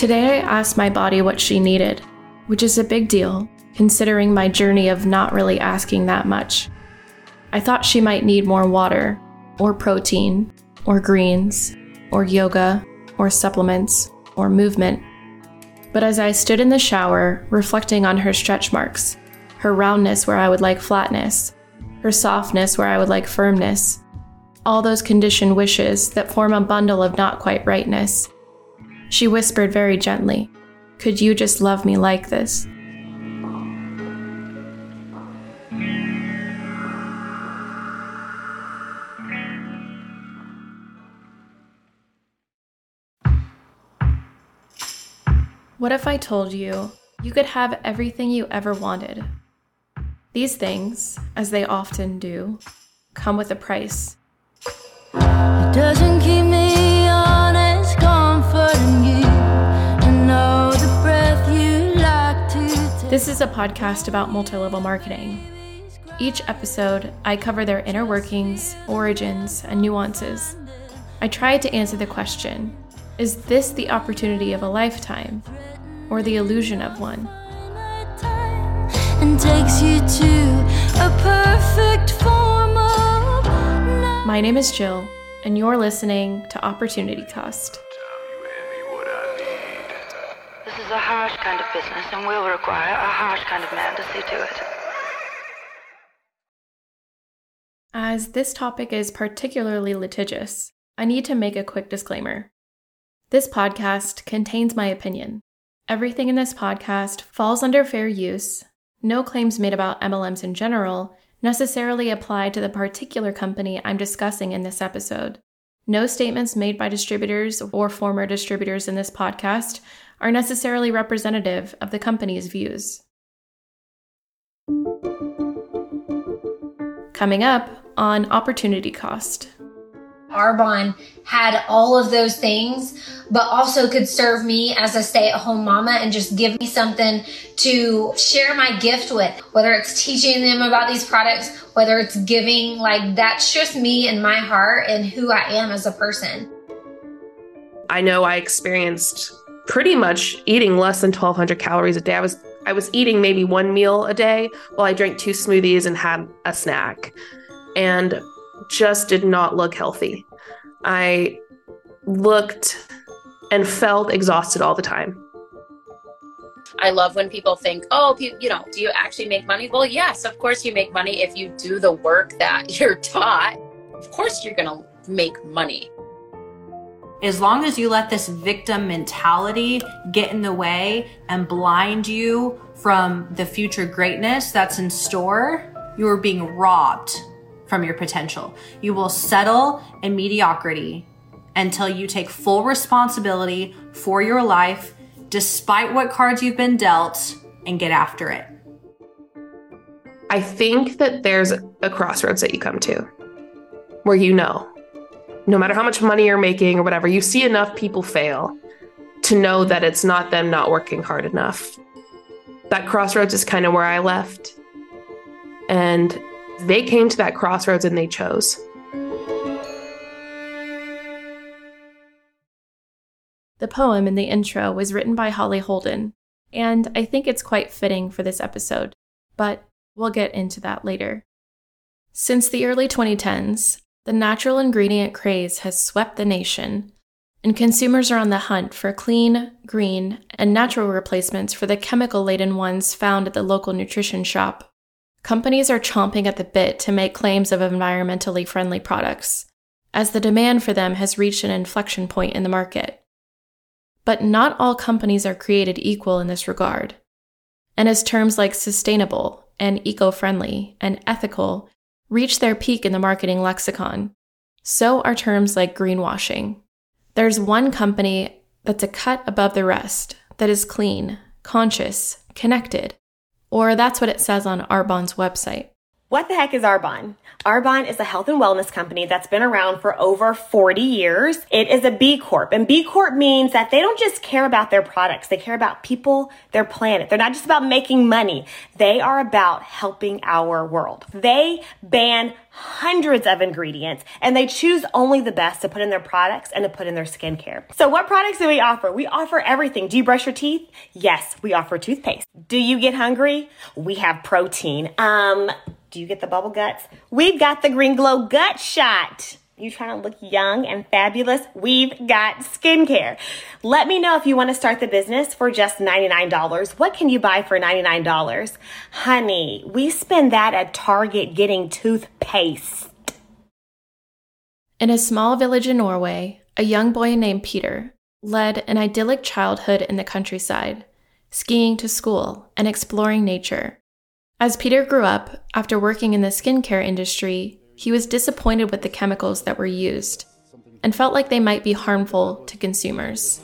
Today, I asked my body what she needed, which is a big deal, considering my journey of not really asking that much. I thought she might need more water, or protein, or greens, or yoga, or supplements, or movement. But as I stood in the shower, reflecting on her stretch marks, her roundness where I would like flatness, her softness where I would like firmness, all those conditioned wishes that form a bundle of not quite rightness, she whispered very gently, Could you just love me like this? What if I told you you could have everything you ever wanted? These things, as they often do, come with a price. It doesn't keep me This is a podcast about multi level marketing. Each episode, I cover their inner workings, origins, and nuances. I try to answer the question is this the opportunity of a lifetime? or the illusion of one. My name is Jill, and you're listening to Opportunity Cost. Is a harsh kind of business and will require a harsh kind of man to see to it. As this topic is particularly litigious, I need to make a quick disclaimer. This podcast contains my opinion, Everything in this podcast falls under fair use. No claims made about MLMs in general necessarily apply to the particular company I'm discussing in this episode. No statements made by distributors or former distributors in this podcast are necessarily representative of the company's views. Coming up on Opportunity Cost. Arbonne had all of those things, but also could serve me as a stay at home mama and just give me something to share my gift with, whether it's teaching them about these products, whether it's giving, like that's just me and my heart and who I am as a person. I know I experienced pretty much eating less than 1200 calories a day. I was I was eating maybe one meal a day while I drank two smoothies and had a snack. And just did not look healthy. I looked and felt exhausted all the time. I love when people think, oh, you know, do you actually make money? Well, yes, of course you make money if you do the work that you're taught. Of course you're going to make money. As long as you let this victim mentality get in the way and blind you from the future greatness that's in store, you are being robbed from your potential. You will settle in mediocrity until you take full responsibility for your life, despite what cards you've been dealt, and get after it. I think that there's a crossroads that you come to where you know, no matter how much money you're making or whatever, you see enough people fail to know that it's not them not working hard enough. That crossroads is kind of where I left. And they came to that crossroads and they chose. The poem in the intro was written by Hollie Holden, and I think it's quite fitting for this episode, but we'll get into that later. Since the early 2010s, the natural ingredient craze has swept the nation, and consumers are on the hunt for clean, green, and natural replacements for the chemical laden ones found at the local nutrition shop. Companies are chomping at the bit to make claims of environmentally friendly products, as the demand for them has reached an inflection point in the market. But not all companies are created equal in this regard. And as terms like sustainable and eco friendly and ethical reach their peak in the marketing lexicon, so are terms like greenwashing. There's one company that's a cut above the rest that is clean, conscious, connected, or that's what it says on Arbonne's website. What the heck is Arbonne? Arbonne is a health and wellness company that's been around for over 40 years. It is a B Corp, and B Corp means that they don't just care about their products, they care about people, their planet. They're not just about making money, they are about helping our world. They ban hundreds of ingredients and they choose only the best to put in their products and to put in their skincare. So, what products do we offer? We offer everything. Do you brush your teeth? Yes, we offer toothpaste. Do you get hungry? We have protein. Um, do you get the bubble guts? We've got the Green Glow Gut Shot. You trying to look young and fabulous? We've got skincare. Let me know if you want to start the business for just $99. What can you buy for $99? Honey, we spend that at Target getting toothpaste. In a small village in Norway, a young boy named Peter led an idyllic childhood in the countryside, skiing to school and exploring nature. As Peter grew up, after working in the skincare industry, he was disappointed with the chemicals that were used and felt like they might be harmful to consumers.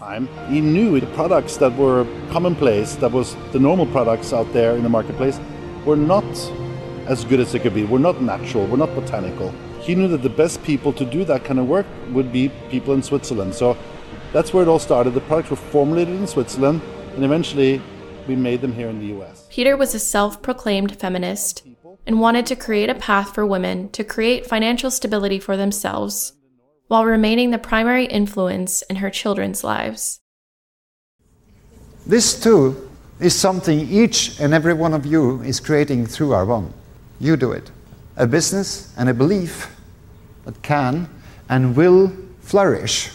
He knew the products that were commonplace, that was the normal products out there in the marketplace, were not as good as they could be. We're not natural, we're not botanical. He knew that the best people to do that kind of work would be people in Switzerland. So that's where it all started. The products were formulated in Switzerland, and eventually we made them here in the US. Peter was a self proclaimed feminist and wanted to create a path for women to create financial stability for themselves while remaining the primary influence in her children's lives. This too is something each and every one of you is creating through Arbonne. You do it. A business and a belief that can and will flourish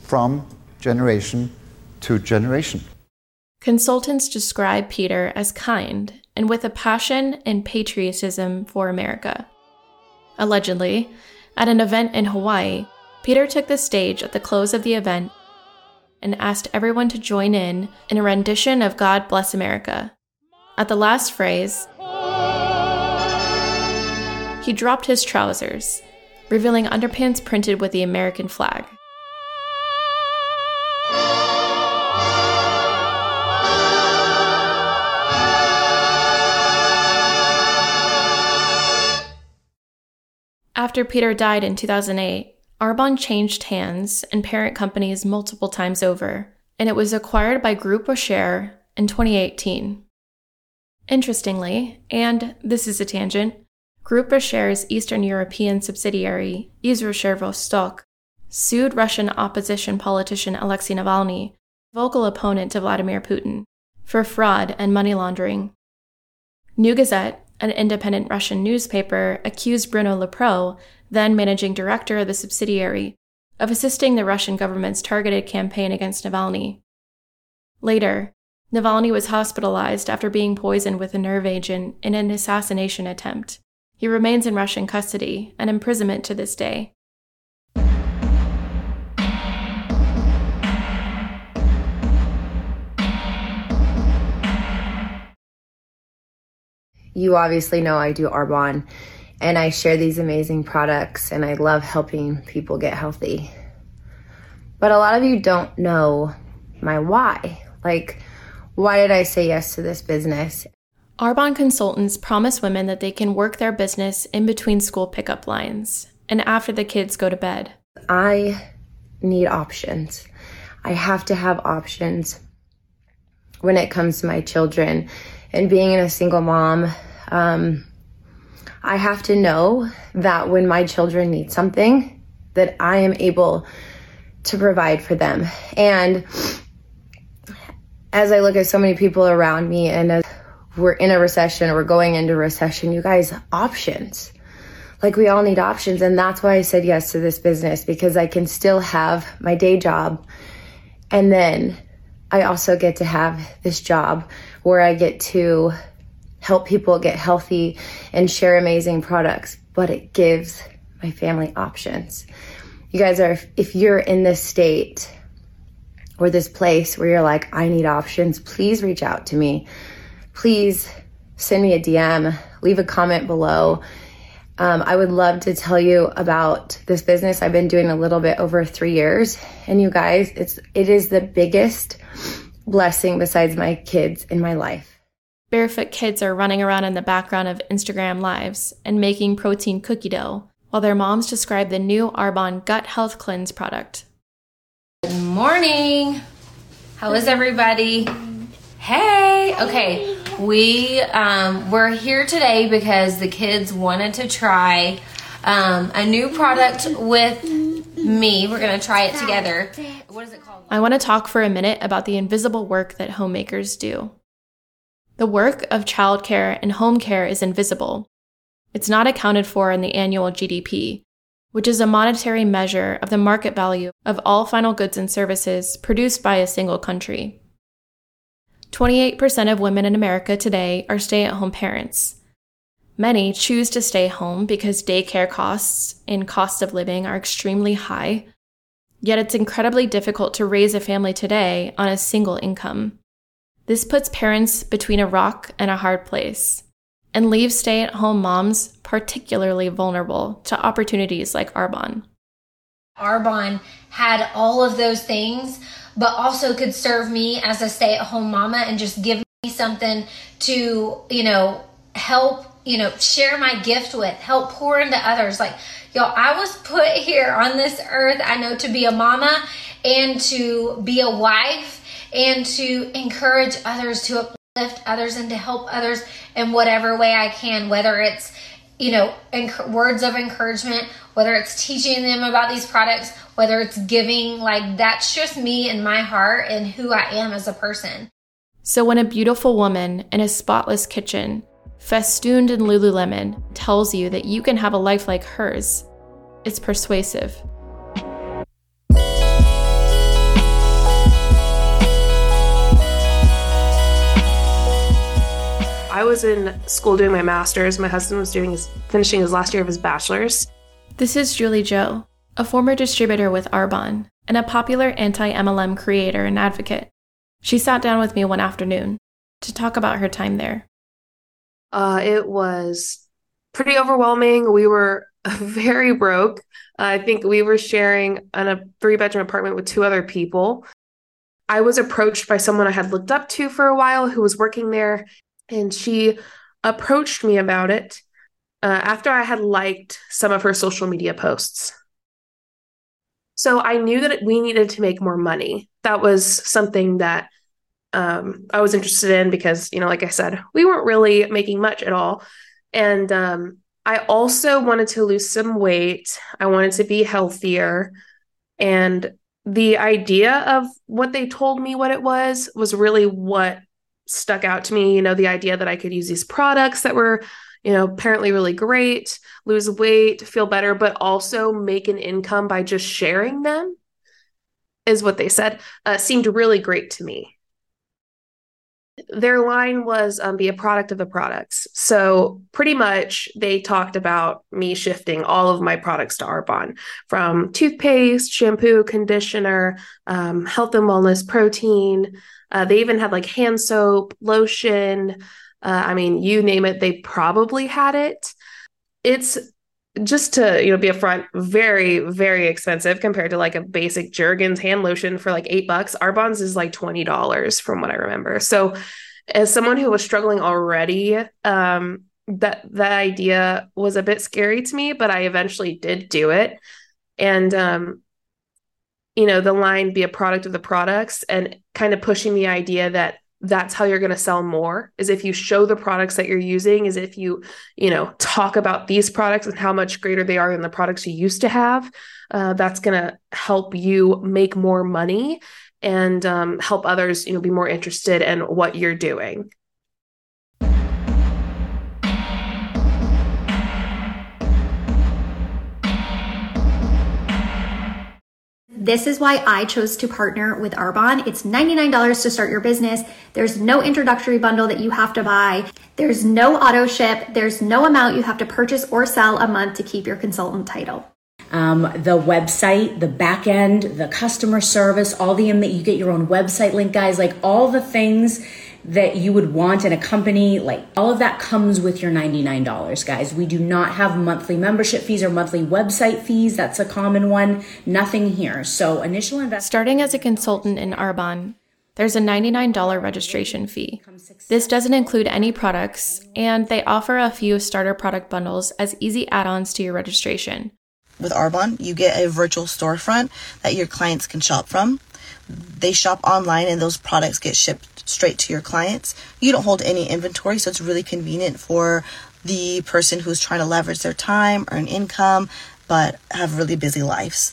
from generation to generation. Consultants describe Peter as kind and with a passion and patriotism for America. Allegedly, at an event in Hawaii, Peter took the stage at the close of the event and asked everyone to join in in a rendition of God Bless America. At the last phrase, he dropped his trousers, revealing underpants printed with the American flag. After Peter died in 2008, Arbonne changed hands and parent companies multiple times over, and it was acquired by Groupe Rocher in 2018. Interestingly, and this is a tangent, Groupe Rocher's Eastern European subsidiary, Yves Vostok, sued Russian opposition politician Alexei Navalny, vocal opponent to Vladimir Putin, for fraud and money laundering. New Gazette, an independent Russian newspaper, accused Bruno Leproux, then managing director of the subsidiary, of assisting the Russian government's targeted campaign against Navalny. Later, Navalny was hospitalized after being poisoned with a nerve agent in an assassination attempt. He remains in Russian custody and imprisonment to this day. You obviously know I do Arbonne and I share these amazing products and I love helping people get healthy. But a lot of you don't know my why. Like, why did I say yes to this business? Arbonne consultants promise women that they can work their business in between school pickup lines and after the kids go to bed. I need options. I have to have options when it comes to my children and being a single mom, um, I have to know that when my children need something, that I am able to provide for them. And as I look at so many people around me and as we're in a recession or we're going into recession, you guys, options. Like we all need options. And that's why I said yes to this business because I can still have my day job. And then I also get to have this job where I get to help people get healthy and share amazing products, but it gives my family options. You guys are, if you're in this state or this place where you're like, I need options, please reach out to me. Please send me a DM, leave a comment below. Um, I would love to tell you about this business. I've been doing a little bit over three years, and you guys, it's it is the biggest blessing besides my kids in my life. Barefoot kids are running around in the background of Instagram lives and making protein cookie dough, while their moms describe the new Arbonne Gut Health Cleanse product. Good morning. How is everybody? Hey. Okay. We um, we're here today because the kids wanted to try um, a new product with me. We're gonna try it together. What is it called? I want to talk for a minute about the invisible work that homemakers do. The work of childcare and home care is invisible. It's not accounted for in the annual GDP, which is a monetary measure of the market value of all final goods and services produced by a single country. 28% of women in America today are stay at home parents. Many choose to stay home because daycare costs and cost of living are extremely high. Yet it's incredibly difficult to raise a family today on a single income. This puts parents between a rock and a hard place and leaves stay at home moms particularly vulnerable to opportunities like Arbonne. Arbonne had all of those things, but also could serve me as a stay at home mama and just give me something to, you know, help, you know, share my gift with, help pour into others. Like, y'all, I was put here on this earth, I know, to be a mama and to be a wife and to encourage others, to uplift others, and to help others in whatever way I can, whether it's you know, enc- words of encouragement, whether it's teaching them about these products, whether it's giving, like that's just me and my heart and who I am as a person. So when a beautiful woman in a spotless kitchen, festooned in Lululemon, tells you that you can have a life like hers, it's persuasive. I was in school doing my master's. My husband was doing his finishing his last year of his bachelor's. This is Julie Joe, a former distributor with Arbonne and a popular anti MLM creator and advocate. She sat down with me one afternoon to talk about her time there. Uh, it was pretty overwhelming. We were very broke. I think we were sharing in a three bedroom apartment with two other people. I was approached by someone I had looked up to for a while who was working there, and she approached me about it uh, after I had liked some of her social media posts. So I knew that we needed to make more money. That was something that um, I was interested in because, you know, like I said, we weren't really making much at all. And um, I also wanted to lose some weight. I wanted to be healthier. And the idea of what they told me what it was was really what stuck out to me. You know, the idea that I could use these products that were, you know, apparently really great, lose weight, feel better, but also make an income by just sharing them is what they said, uh, seemed really great to me. Their line was um, be a product of the products. So, pretty much, they talked about me shifting all of my products to Arbonne from toothpaste, shampoo, conditioner, um, health and wellness, protein, uh, they even had like hand soap, lotion. Uh, I mean, you name it, they probably had it. It's just to you know be upfront, very very expensive compared to like a basic Jergens hand lotion for like eight bucks. Arbonne's is like twenty dollars from what I remember. So, as someone who was struggling already, um, that that idea was a bit scary to me, but I eventually did do it, and um, you know the line be a product of the products and kind of pushing the idea that that's how you're going to sell more is if you show the products that you're using is if you you know talk about these products and how much greater they are than the products you used to have uh, that's going to help you make more money and um, help others you know be more interested in what you're doing This is why I chose to partner with Arbonne. It's $99 to start your business. There's no introductory bundle that you have to buy. There's no auto ship. There's no amount you have to purchase or sell a month to keep your consultant title. Um, the website, the back end, the customer service, all the, you get your own website link, guys, like all the things that you would want in a company. Like all of that comes with your $99, guys. We do not have monthly membership fees or monthly website fees. That's a common one. Nothing here. So initial investment. Starting as a consultant in Arbonne, there's a $99 registration fee. This doesn't include any products, and they offer a few starter product bundles as easy add ons to your registration. With Arbonne, you get a virtual storefront that your clients can shop from. They shop online and those products get shipped straight to your clients. You don't hold any inventory, so it's really convenient for the person who's trying to leverage their time, earn income, but have really busy lives.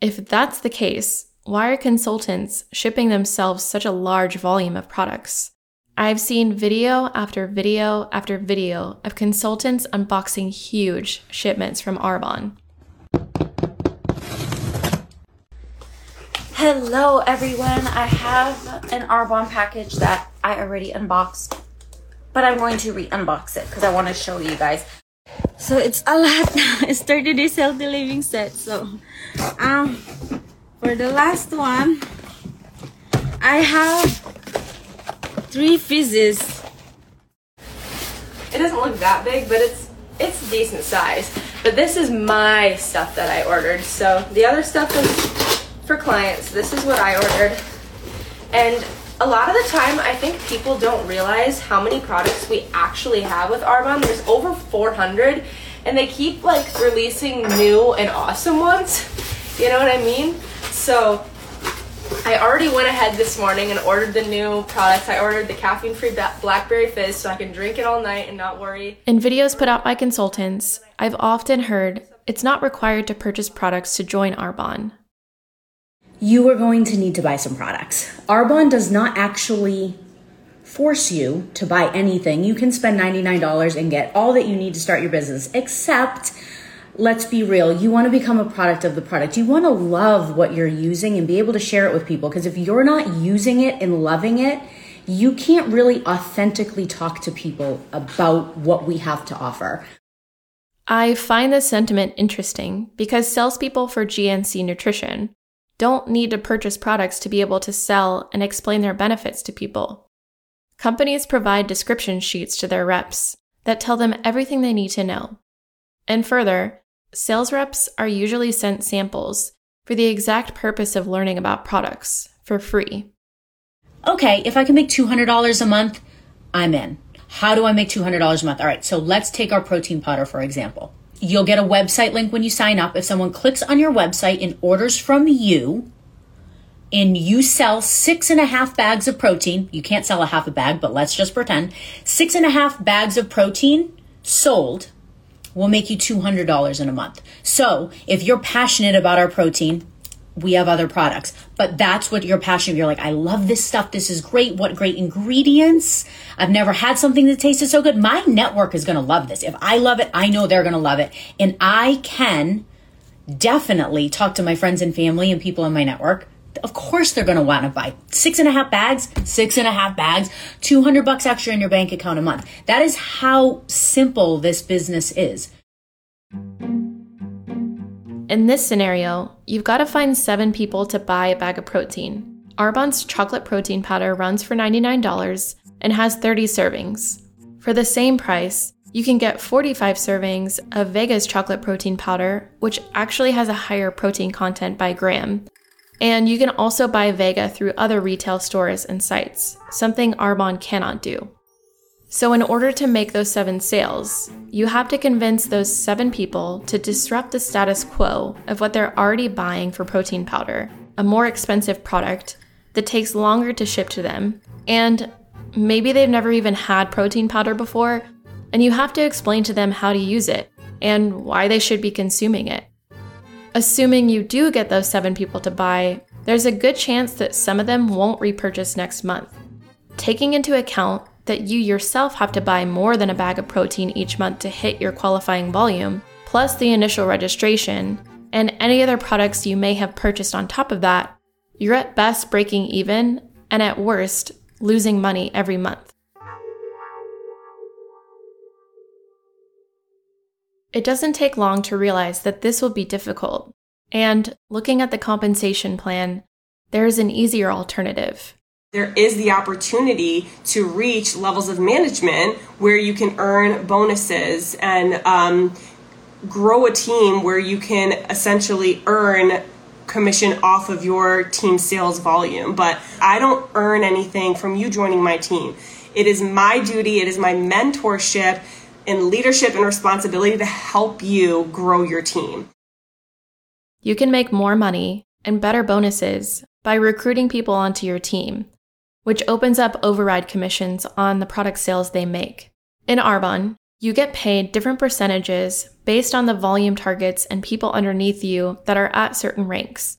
If that's the case, why are consultants shipping themselves such a large volume of products? I've seen video after video after video of consultants unboxing huge shipments from Arbonne. Hello everyone, I have an Arbonne package that I already unboxed, but I'm going to re-unbox it because I want to show you guys. So it's a lot now. It's 30 day healthy living set. So um for the last one, I have three fizzes. It doesn't look that big, but it's it's decent size. But this is my stuff that I ordered. So the other stuff was for clients. This is what I ordered. And a lot of the time, I think people don't realize how many products we actually have with Arbonne. There's over 400, and they keep like releasing new and awesome ones. You know what I mean? So I already went ahead this morning and ordered the new products. I ordered the caffeine free blackberry fizz so I can drink it all night and not worry. In videos put out by consultants, I've often heard it's not required to purchase products to join Arbonne. You are going to need to buy some products. Arbonne does not actually force you to buy anything. You can spend $99 and get all that you need to start your business, except let's be real, you want to become a product of the product. You want to love what you're using and be able to share it with people. Because if you're not using it and loving it, you can't really authentically talk to people about what we have to offer. I find this sentiment interesting because salespeople for GNC Nutrition don't need to purchase products to be able to sell and explain their benefits to people. Companies provide description sheets to their reps that tell them everything they need to know. And further, sales reps are usually sent samples for the exact purpose of learning about products for free. Okay, if I can make $200 a month, I'm in. How do I make $200 a month? All right, so let's take our protein powder, for example. You'll get a website link when you sign up. If someone clicks on your website and orders from you, and you sell six and a half bags of protein, you can't sell a half a bag, but let's just pretend six and a half bags of protein sold will make you $200 in a month. So if you're passionate about our protein, we have other products, but that's what you're passionate. You're like, I love this stuff. This is great. What great ingredients. I've never had something that tasted so good. My network is going to love this. If I love it, I know they're going to love it. And I can definitely talk to my friends and family and people in my network of course they're going to want to buy six and a half bags, six and a half bags, 200 bucks extra in your bank account a month. That is how simple this business is. In this scenario, you've got to find seven people to buy a bag of protein. Arbonne's chocolate protein powder runs for $99 and has 30 servings. For the same price, you can get 45 servings of Vega's chocolate protein powder, which actually has a higher protein content by gram, and you can also buy Vega through other retail stores and sites, something Arbonne cannot do. So, in order to make those seven sales, you have to convince those seven people to disrupt the status quo of what they're already buying for protein powder, a more expensive product that takes longer to ship to them, and maybe they've never even had protein powder before, and you have to explain to them how to use it and why they should be consuming it. Assuming you do get those seven people to buy, there's a good chance that some of them won't repurchase next month. Taking into account that you yourself have to buy more than a bag of protein each month to hit your qualifying volume, plus the initial registration, and any other products you may have purchased on top of that, you're at best breaking even, and at worst, losing money every month. It doesn't take long to realize that this will be difficult, and looking at the compensation plan, there is an easier alternative. There is the opportunity to reach levels of management where you can earn bonuses and um, grow a team where you can essentially earn commission off of your team sales volume, but I don't earn anything from you joining my team. It is my duty, it is my mentorship and leadership and responsibility to help you grow your team. You can make more money and better bonuses by recruiting people onto your team, which opens up override commissions on the product sales they make. In Arbonne, you get paid different percentages based on the volume targets and people underneath you that are at certain ranks.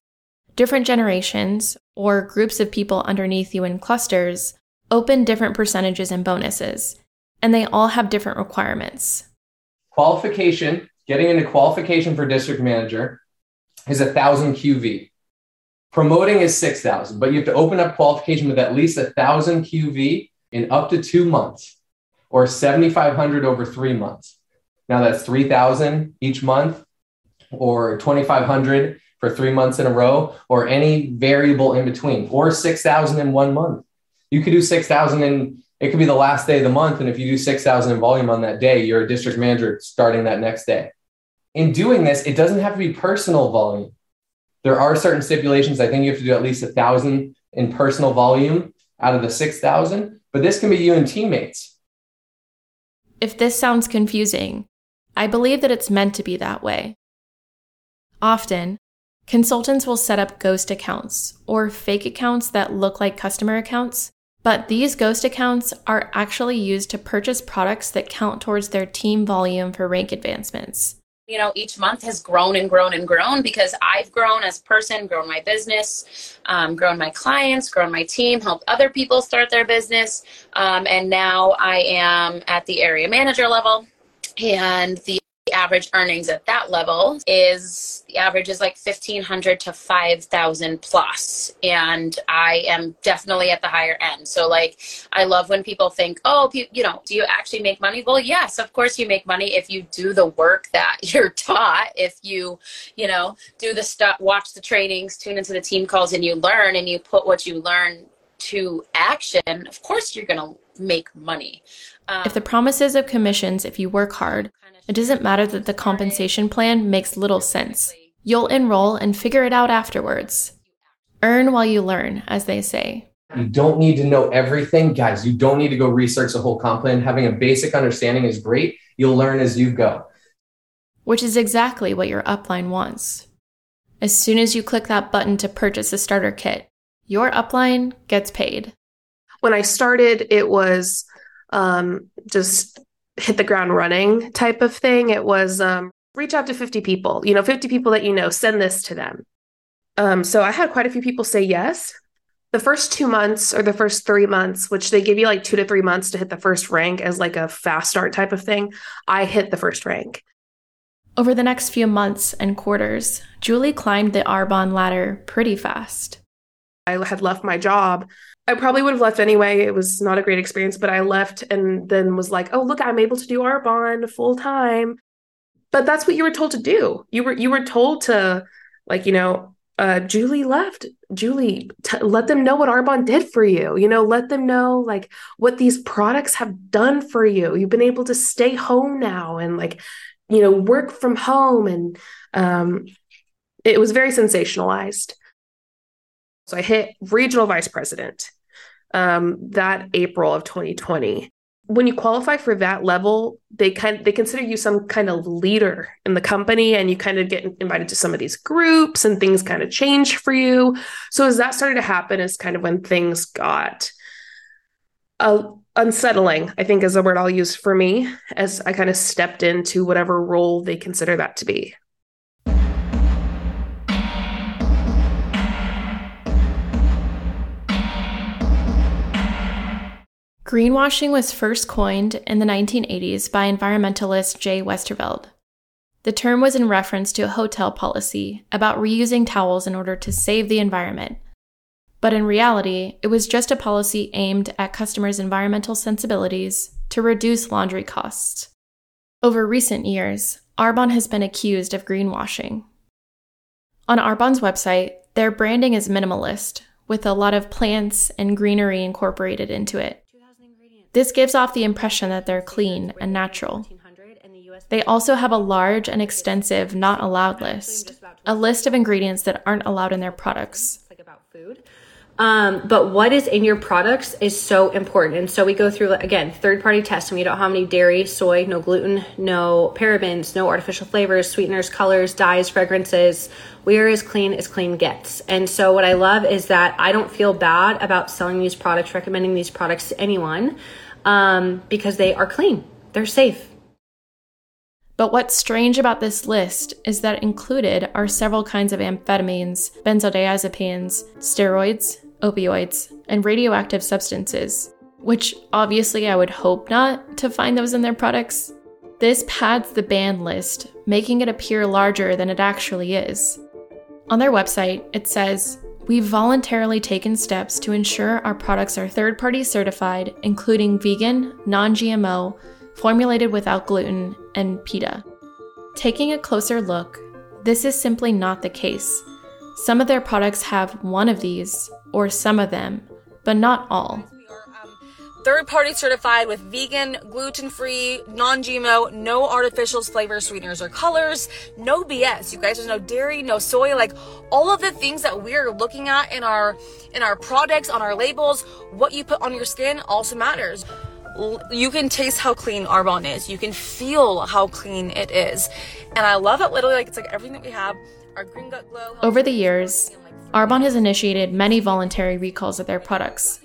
Different generations, or groups of people underneath you in clusters, open different percentages and bonuses, and they all have different requirements. Qualification, getting into qualification for district manager is a thousand QV. Promoting is 6,000, but you have to open up qualification with at least a thousand QV in up to two months or 7,500 over three months. Now that's 3,000 each month or 2,500 for three months in a row or any variable in between or 6,000 in one month. You could do 6,000 in, it could be the last day of the month. And if you do 6,000 in volume on that day, you're a district manager starting that next day. In doing this, it doesn't have to be personal volume. There are certain stipulations. I think you have to do at least a thousand in personal volume out of the 6,000, but this can be you and teammates if this sounds confusing, I believe that it's meant to be that way. Often, consultants will set up ghost accounts or fake accounts that look like customer accounts, but these ghost accounts are actually used to purchase products that count towards their team volume for rank advancements you know each month has grown and grown and grown because i've grown as a person grown my business um, grown my clients grown my team helped other people start their business. Um, and now i am at the area manager level and the average earnings at that level is the average is like 1500 to 5000 plus. And i am definitely at the higher end. So like i love when people think oh you know do you actually make money? Well yes of course you make money if you do the work that you're taught. If you you know do the stuff watch the trainings tune into the team calls and you learn and you put what you learn to action of course you're going to make money. Um, if the promises of commissions if you work hard it doesn't matter that the compensation plan makes little sense. You'll enroll and figure it out afterwards. Earn while you learn, as they say. You don't need to know everything. Guys, you don't need to go research the whole comp plan. Having a basic understanding is great. You'll learn as you go. Which is exactly what your upline wants. As soon as you click that button to purchase a starter kit, your upline gets paid. When I started, it was um, just hit the ground running type of thing. It was um, reach out to 50 people, you know, 50 people that you know, send this to them. Um, so I had quite a few people say yes. The first two months or the first three months, which they give you like two to three months to hit the first rank as like a fast start type of thing, I hit the first rank. Over the next few months and quarters, Julie climbed the Arbonne ladder pretty fast. I had left my job I probably would have left anyway. It was not a great experience, but I left and then was like, "Oh, look, I'm able to do Arbonne full time." But that's what you were told to do. You were you were told to like, you know, uh, Julie left. Julie, t- let them know what Arbonne did for you. You know, let them know like what these products have done for you. You've been able to stay home now and like, you know, work from home and um it was very sensationalized. So I hit regional vice president um, that April of 2020. When you qualify for that level, they kind they consider you some kind of leader in the company, and you kind of get invited to some of these groups, and things kind of change for you. So as that started to happen, is kind of when things got uh, unsettling. I think is the word I'll use for me as I kind of stepped into whatever role they consider that to be. Greenwashing was first coined in the 1980s by environmentalist Jay Westerveld. The term was in reference to a hotel policy about reusing towels in order to save the environment. But in reality, it was just a policy aimed at customers' environmental sensibilities to reduce laundry costs. Over recent years, Arbonne has been accused of greenwashing. On Arbonne's website, their branding is minimalist, with a lot of plants and greenery incorporated into it. This gives off the impression that they're clean and natural. They also have a large and extensive not allowed list, a list of ingredients that aren't allowed in their products. Um, but what is in your products is so important. And so we go through, again, third party testing. We don't have any dairy, soy, no gluten, no parabens, no artificial flavors, sweeteners, colors, dyes, fragrances. We are as clean as clean gets. And so what I love is that I don't feel bad about selling these products, recommending these products to anyone um, because they are clean, they're safe. But what's strange about this list is that included are several kinds of amphetamines, benzodiazepines, steroids, opioids, and radioactive substances, which obviously I would hope not to find those in their products. This pads the ban list, making it appear larger than it actually is. On their website, it says, We've voluntarily taken steps to ensure our products are third party certified, including vegan, non GMO, formulated without gluten, and PETA. Taking a closer look, this is simply not the case. Some of their products have one of these, or some of them, but not all. Third party certified with vegan, gluten free, non GMO, no artificial flavors, sweeteners, or colors, no BS. You guys, there's no dairy, no soy, like all of the things that we're looking at in our in our products, on our labels, what you put on your skin also matters you can taste how clean Arbonne is. You can feel how clean it is. And I love it literally like it's like everything that we have. Our green gut glow. Over the years, Arbonne has initiated many voluntary recalls of their products.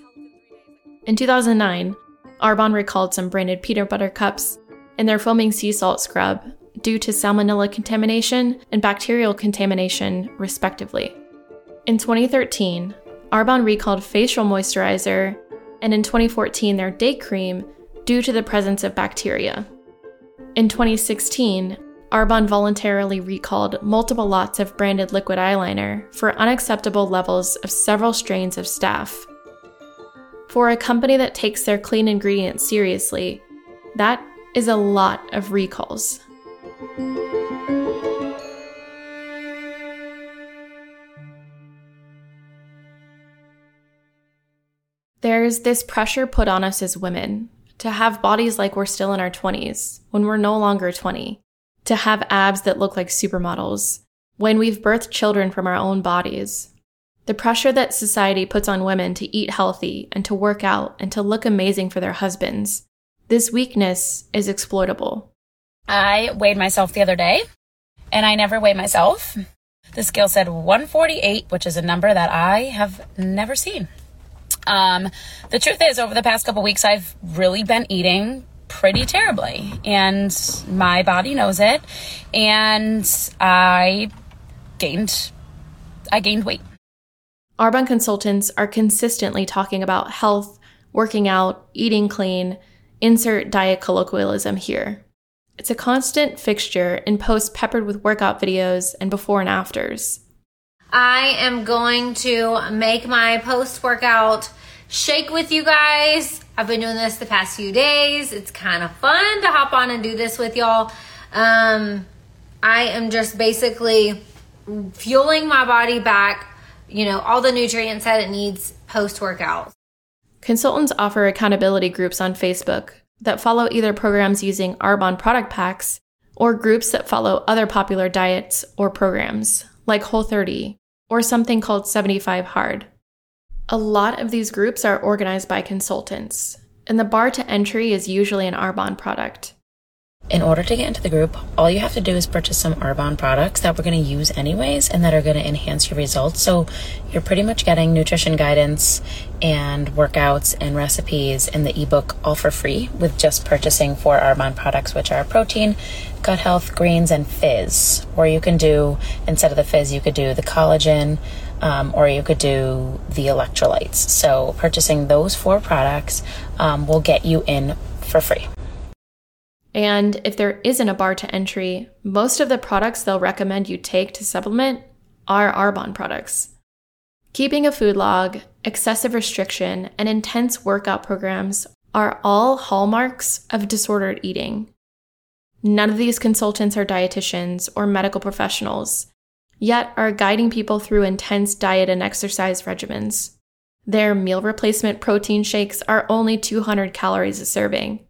In 2009, Arbonne recalled some branded peanut butter cups and their foaming sea salt scrub due to salmonella contamination and bacterial contamination, respectively. In 2013, Arbonne recalled facial moisturizer and in 2014 their day cream due to the presence of bacteria. In 2016, Arbonne voluntarily recalled multiple lots of branded liquid eyeliner for unacceptable levels of several strains of staph. For a company that takes their clean ingredients seriously, that is a lot of recalls. There's this pressure put on us as women to have bodies like we're still in our 20s when we're no longer 20, to have abs that look like supermodels when we've birthed children from our own bodies. The pressure that society puts on women to eat healthy and to work out and to look amazing for their husbands. This weakness is exploitable. I weighed myself the other day and I never weigh myself. The scale said 148, which is a number that I have never seen. Um, the truth is, over the past couple weeks, I've really been eating pretty terribly, and my body knows it. And I gained, I gained weight. Arbonne consultants are consistently talking about health, working out, eating clean. Insert diet colloquialism here. It's a constant fixture in posts peppered with workout videos and before and afters. I am going to make my post workout shake with you guys. I've been doing this the past few days. It's kind of fun to hop on and do this with y'all. Um, I am just basically fueling my body back, you know, all the nutrients that it needs post workout. Consultants offer accountability groups on Facebook that follow either programs using Arbonne product packs or groups that follow other popular diets or programs like Whole 30 or something called 75 Hard. A lot of these groups are organized by consultants, and the bar to entry is usually an Arbonne product. In order to get into the group, all you have to do is purchase some Arbonne products that we're going to use anyways and that are going to enhance your results. So you're pretty much getting nutrition guidance and workouts and recipes in the ebook all for free with just purchasing four Arbonne products, which are protein, gut health, greens, and fizz. Or you can do, instead of the fizz, you could do the collagen. Um, or you could do the electrolytes. So, purchasing those four products um, will get you in for free. And if there isn't a bar to entry, most of the products they'll recommend you take to supplement are Arbonne products. Keeping a food log, excessive restriction, and intense workout programs are all hallmarks of disordered eating. None of these consultants are dietitians or medical professionals, yet are guiding people through intense diet and exercise regimens. Their meal replacement protein shakes are only 200 calories a serving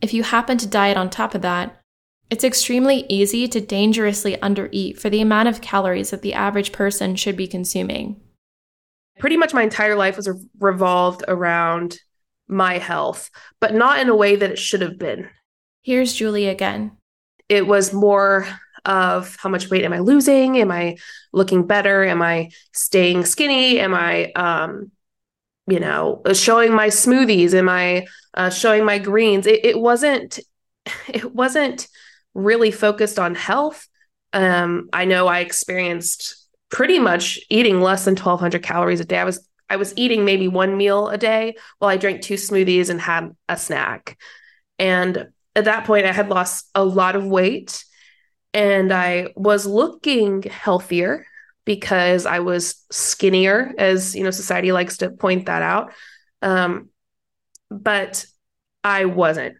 if you happen to diet on top of that, It's extremely easy to dangerously undereat for the amount of calories that the average person should be consuming. Pretty much my entire life was revolved around my health, but not in a way that it should have been. Here's Julie again. It was more of how much weight am I losing? Am I looking better? Am I staying skinny? Am I, um, you know, showing my smoothies? and my uh, showing my greens? It, it wasn't. It wasn't really focused on health. Um, I know I experienced pretty much eating less than 1200 calories a day. I was I was eating maybe one meal a day while I drank two smoothies and had a snack. And at that point I had lost a lot of weight and I was looking healthier because I was skinnier as, you know, society likes to point that out. Um, but I wasn't.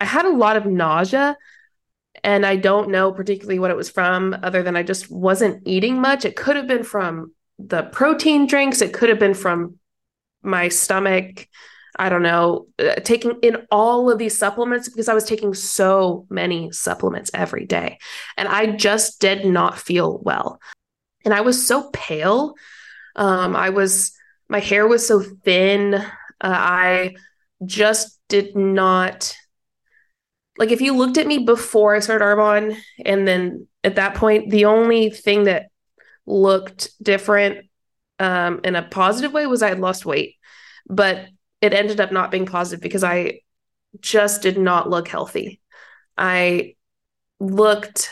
I had a lot of nausea and I don't know particularly what it was from, other than I just wasn't eating much. It could have been from the protein drinks, it could have been from my stomach. I don't know, uh, taking in all of these supplements because I was taking so many supplements every day. And I just did not feel well. And I was so pale. Um, I was, my hair was so thin. Uh, I just did not like if you looked at me before I started Arbonne, and then at that point, the only thing that looked different um, in a positive way was I had lost weight, but it ended up not being positive because I just did not look healthy. I looked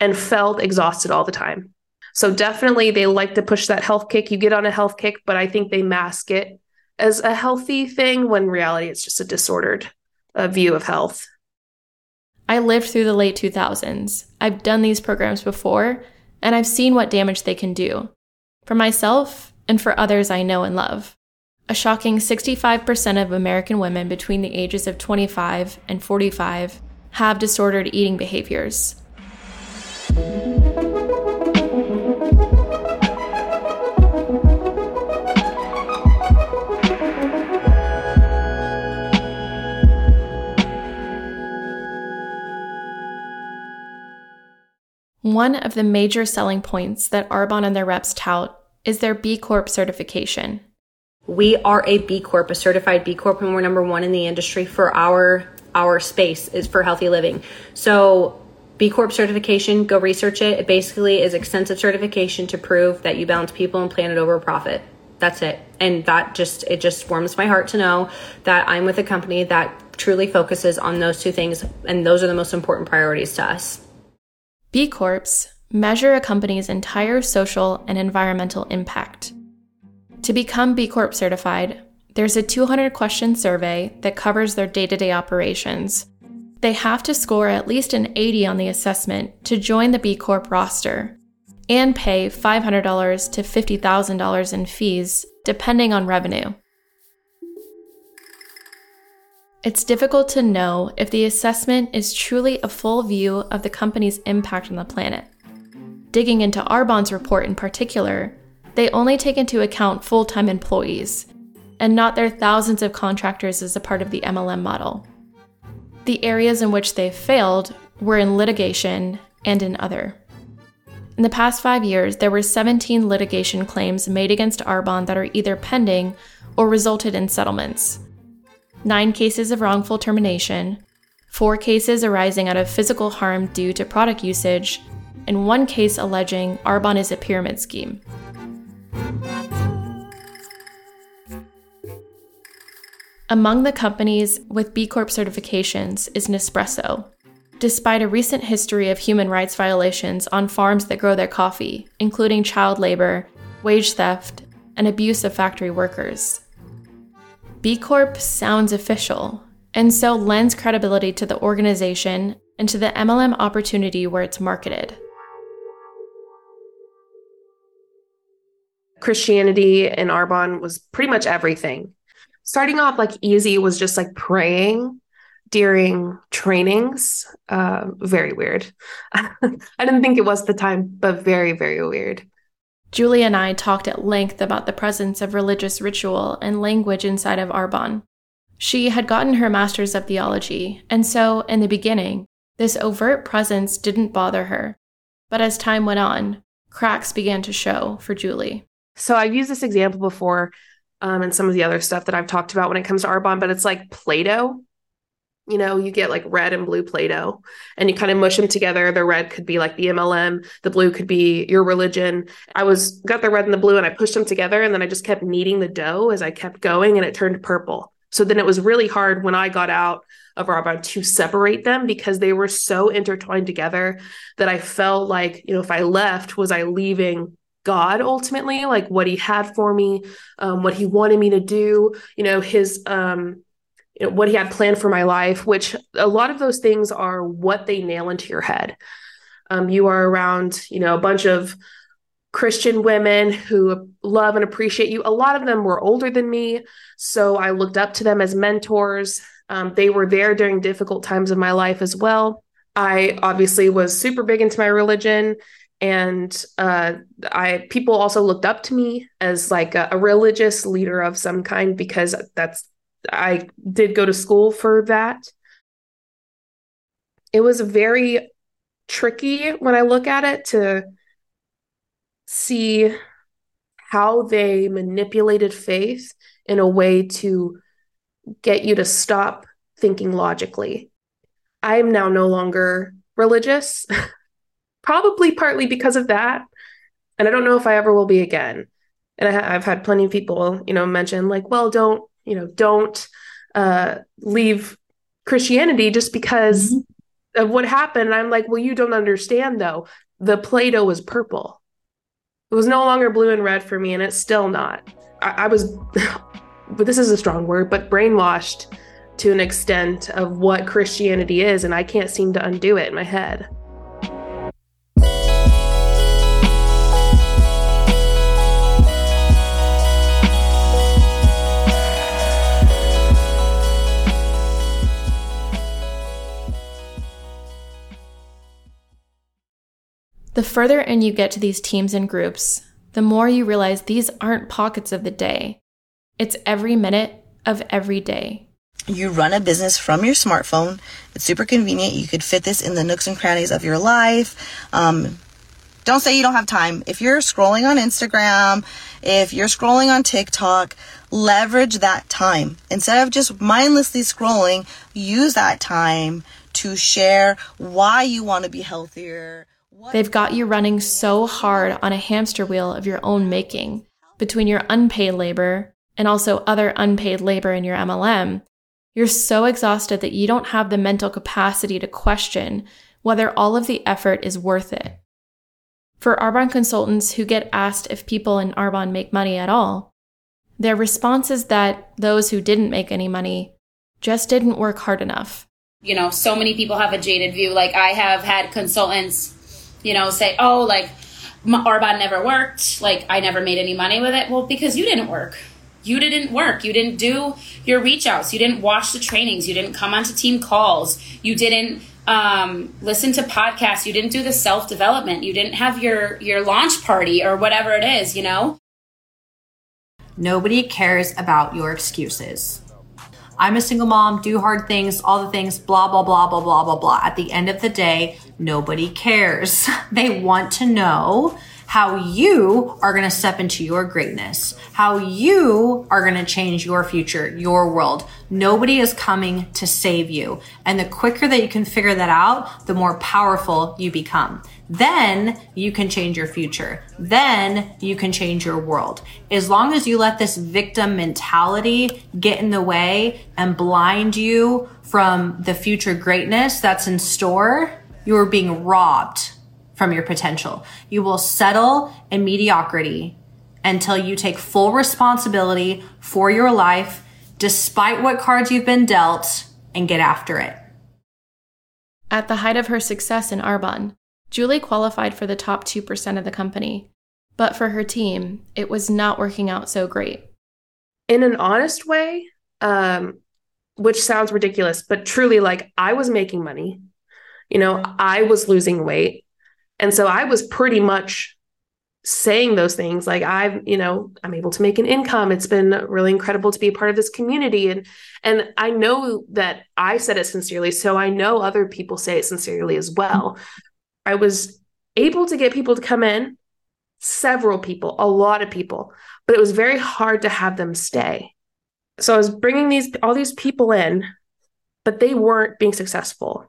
and felt exhausted all the time. So definitely they like to push that health kick. You get on a health kick, but I think they mask it as a healthy thing when reality it's just a disordered uh, view of health. I lived through the late 2000s. I've done these programs before, and I've seen what damage they can do for myself and for others I know and love. A shocking 65% of American women between the ages of 25 and 45 have disordered eating behaviors. One of the major selling points that Arbonne and their reps tout is their B Corp certification. We are a B Corp, a certified B Corp, and we're number one in the industry for our our space is for healthy living. So B Corp certification, go research it. It basically is extensive certification to prove that you balance people and planet over profit. That's it. And that just it just warms my heart to know that I'm with a company that truly focuses on those two things and those are the most important priorities to us. B Corps measure a company's entire social and environmental impact. To become B Corp certified, there's a 200 question survey that covers their day to day operations. They have to score at least an 80 on the assessment to join the B Corp roster and pay $500 to $50,000 in fees, depending on revenue. It's difficult to know if the assessment is truly a full view of the company's impact on the planet. Digging into Arbonne's report in particular, they only take into account full time employees and not their thousands of contractors as a part of the MLM model. The areas in which they failed were in litigation and in other. In the past five years, there were 17 litigation claims made against Arbonne that are either pending or resulted in settlements nine cases of wrongful termination, four cases arising out of physical harm due to product usage, and one case alleging Arbonne is a pyramid scheme. Among the companies with B Corp certifications is Nespresso. Despite a recent history of human rights violations on farms that grow their coffee, including child labor, wage theft, and abuse of factory workers. B Corp sounds official, and so lends credibility to the organization and to the MLM opportunity where it's marketed. Christianity in Arbonne was pretty much everything. Starting off like easy was just like praying during trainings. Uh, very weird. I didn't think it was the time, but very, very weird. Julie and I talked at length about the presence of religious ritual and language inside of Arbonne. She had gotten her master's of theology, and so, in the beginning, This overt presence didn't bother her, but as time went on, cracks began to show for Julie. So I've used this example before um, and some of the other stuff that I've talked about when it comes to Arbonne, but it's like Play Doh. You know, you get like red and blue Play Doh and you kind of mush them together. The red could be like the MLM, the blue could be your religion. I was got the red and the blue and I pushed them together and then I just kept kneading the dough as I kept going and it turned purple. So then it was really hard when I got out of Arbonne to separate them because they were so intertwined together that I felt like, you know, if I left, was I leaving God ultimately, like what he had for me, um, what he wanted me to do, you know, his, um, you know, what he had planned for my life, which a lot of those things are what they nail into your head. Um, you are around, you know, a bunch of Christian women who love and appreciate you. A lot of them were older than me. So I looked up to them as mentors. Um, they were there during difficult times of my life as well. I obviously was super big into my religion and uh, I people also looked up to me as like a, a, religious leader of some kind because that's I did go to school for that. It was very tricky when I look at it to see how they manipulated faith in a way to get you to stop thinking logically. I am now no longer religious, probably partly because of that. And I don't know if I ever will be again. And I have had plenty of people, you know, mention like, well, don't, you know, don't uh, leave Christianity just because mm-hmm. of what happened. And I'm like, well, you don't understand though. The Play Doh was purple. It was no longer blue and red for me, and it's still not. I, I was, but this is a strong word, but brainwashed to an extent of what Christianity is, and I can't seem to undo it in my head. The further in you get to these teams and groups, the more you realize these aren't pockets of the day. It's every minute of every day. You run a business from your smartphone. It's super convenient. You could fit this in the nooks and crannies of your life. Um, don't say you don't have time. If you're scrolling on Instagram, if you're scrolling on TikTok, leverage that time. Instead of just mindlessly scrolling, use that time to share why you want to be healthier They've got you running so hard on a hamster wheel of your own making between your unpaid labor and also other unpaid labor in your MLM. You're so exhausted that you don't have the mental capacity to question whether all of the effort is worth it. For Arbonne consultants who get asked if people in Arbonne make money at all, their response is that those who didn't make any money just didn't work hard enough. You know, so many people have a jaded view. Like I have had consultants you know, say, oh, like my Arbonne never worked, like I never made any money with it. Well, because you didn't work. You didn't work. You didn't do your reach outs. You didn't watch the trainings. You didn't come onto team calls. You didn't um, listen to podcasts. You didn't do the self development. You didn't have your your launch party or whatever it is. You know. Nobody cares about your excuses. I'm a single mom, do hard things, all the things, blah, blah, blah, blah, blah, blah, blah. At the end of the day, nobody cares. They want to know how you are going to step into your greatness, how you are going to change your future, your world. Nobody is coming to save you. And the quicker that you can figure that out, the more powerful you become. Then you can change your future. Then you can change your world. As long as you let this victim mentality get in the way and blind you from the future greatness that's in store, you are being robbed from your potential. You will settle in mediocrity until you take full responsibility for your life, despite what cards you've been dealt, and get after it. At the height of her success in Arbonne, Julie qualified for the top 2% of the company, but for her team, it was not working out so great. In an honest way, um, which sounds ridiculous, but truly, like I was making money. You know, mm-hmm. I was losing weight. And so I was pretty much saying those things like i've you know i'm able to make an income. It's been really incredible to be a part of this community. And and i know that i said it sincerely so i know other people say it sincerely as well. I was able to get people to come in several people a lot of people but it was very hard to have them stay. So i was bringing these all these people in but they weren't being successful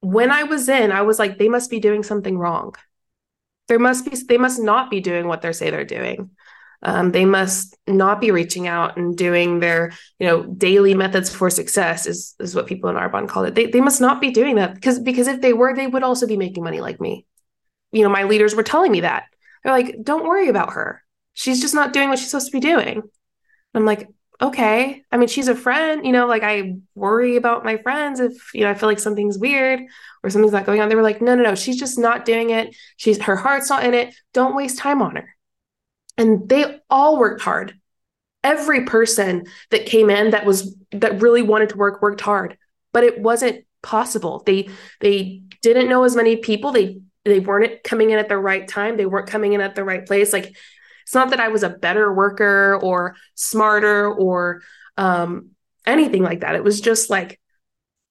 when i was in i was like they must be doing something wrong. There must be they must not be doing what they say they're doing. Um, they must not be reaching out and doing their you know daily methods for success is is what people in arbonne call it. They, they must not be doing that because because if they were they would also be making money like me. You know my leaders were telling me that. They're like don't worry about her. She's just not doing what she's supposed to be doing. I'm like okay i mean she's a friend you know like i worry about my friends if you know i feel like something's weird or something's not going on. They were like no no no she's just not doing it. She's her heart's not in it. Don't waste time on her. And they all worked hard. Every person that came in that was that really wanted to work worked hard but it wasn't possible. They they didn't know as many people. They they weren't coming in at the right time. They weren't coming in at the right place. Like it's not that I was a better worker or smarter or um, anything like that. It was just like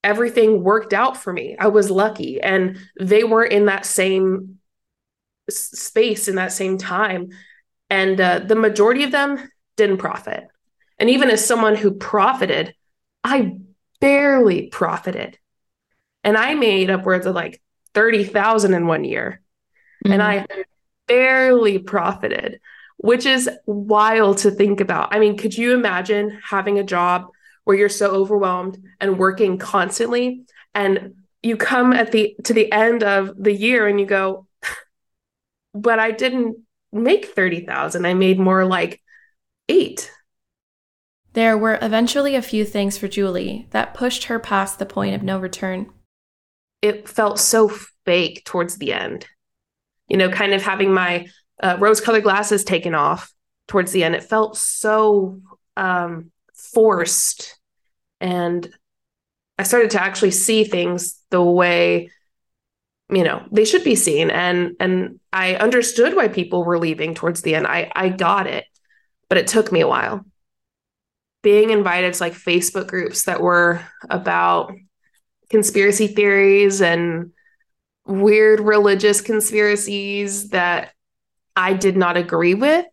everything worked out for me. I was lucky, and they weren't in that same space in that same time. And uh, the majority of them didn't profit. And even as someone who profited, I barely profited. And I made upwards of like 30,000 in one year. Mm-hmm. And I barely profited which is wild to think about. I mean, could you imagine having a job where you're so overwhelmed and working constantly and you come at the to the end of the year and you go but I didn't make 30,000. I made more like 8. There were eventually a few things for Julie that pushed her past the point of no return. It felt so fake towards the end. You know, kind of having my uh, rose colored glasses taken off towards the end. It felt so um, forced. And I started to actually see things the way you know they should be seen and and i understood why people were leaving towards the end i i got it but it took me a while being invited to like facebook groups that were about conspiracy theories and weird religious conspiracies that I did not agree with,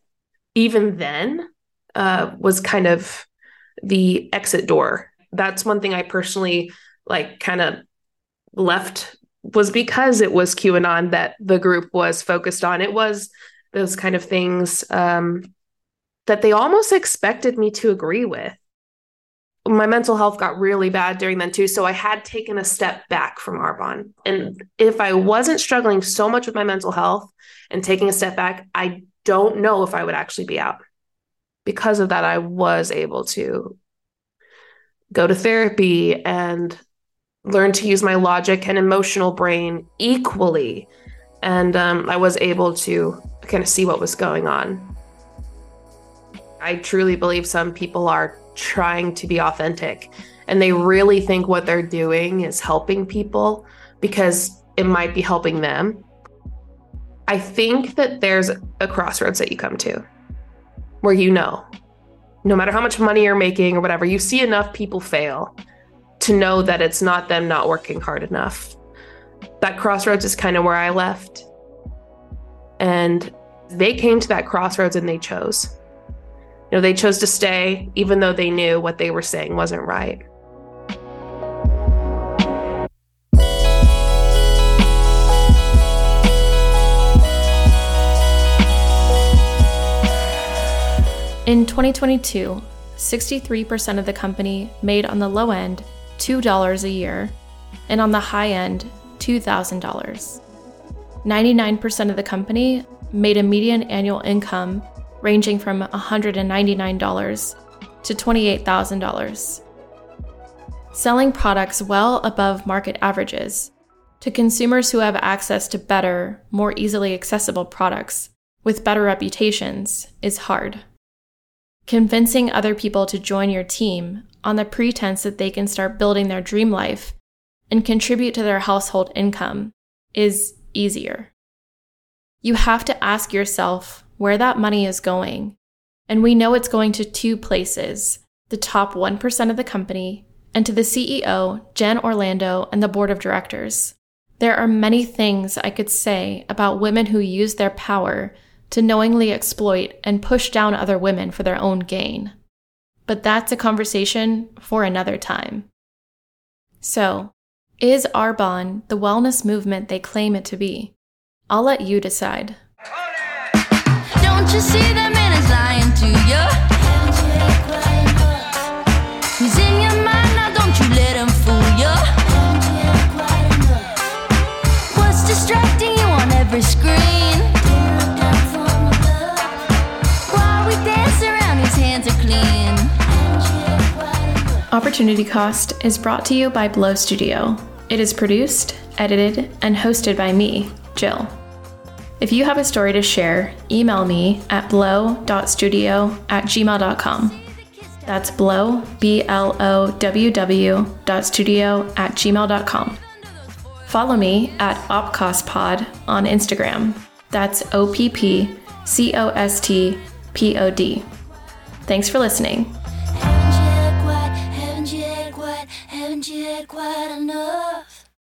even then, uh, was kind of the exit door. That's one thing I personally like kind of left was because it was QAnon that the group was focused on. It was those kind of things um, that they almost expected me to agree with. My mental health got really bad during then too. So I had taken a step back from Arbonne. And if I wasn't struggling so much with my mental health, and taking a step back, I don't know if I would actually be out. Because of that, I was able to go to therapy and learn to use my logic and emotional brain equally. And um, I was able to kind of see what was going on. I truly believe some people are trying to be authentic and they really think what they're doing is helping people because it might be helping them I think that there's a crossroads that you come to where you know, no matter how much money you're making or whatever, you see enough people fail to know that it's not them not working hard enough. That crossroads is kind of where I left. And they came to that crossroads and they chose. You know, they chose to stay even though they knew what they were saying wasn't right. In 2022, 63% of the company made on the low end $2 a year and on the high end $2,000. 99% of the company made a median annual income ranging from $199 to $28,000. Selling products well above market averages to consumers who have access to better, more easily accessible products with better reputations is hard. Convincing other people to join your team on the pretense that they can start building their dream life and contribute to their household income is easier. you have to ask yourself where that money is going. And we know it's going to two places the top 1% of the company and to the CEO, Jen Orlando, and the board of directors. There are many things I could say about women who use their power to knowingly exploit and push down other women for their own gain. But that's a conversation for another time. So, is Arbonne the wellness movement they claim it to be? I'll let you decide. Don't you see that man is lying to you? He's in your mind now, don't you let him fool you. What's distracting you on every screen? While we dance around, his hands are clean. Opportunity Cost is brought to you by Bloww Studio. It is produced, edited, and hosted by me, Jill. If you have a story to share, email me at bloww.studio at gmail.com. That's blow, B L O W W dot studio at gmail.com. Follow me at oppcostpod on Instagram. That's O P P C O S T P O D. Thanks for listening.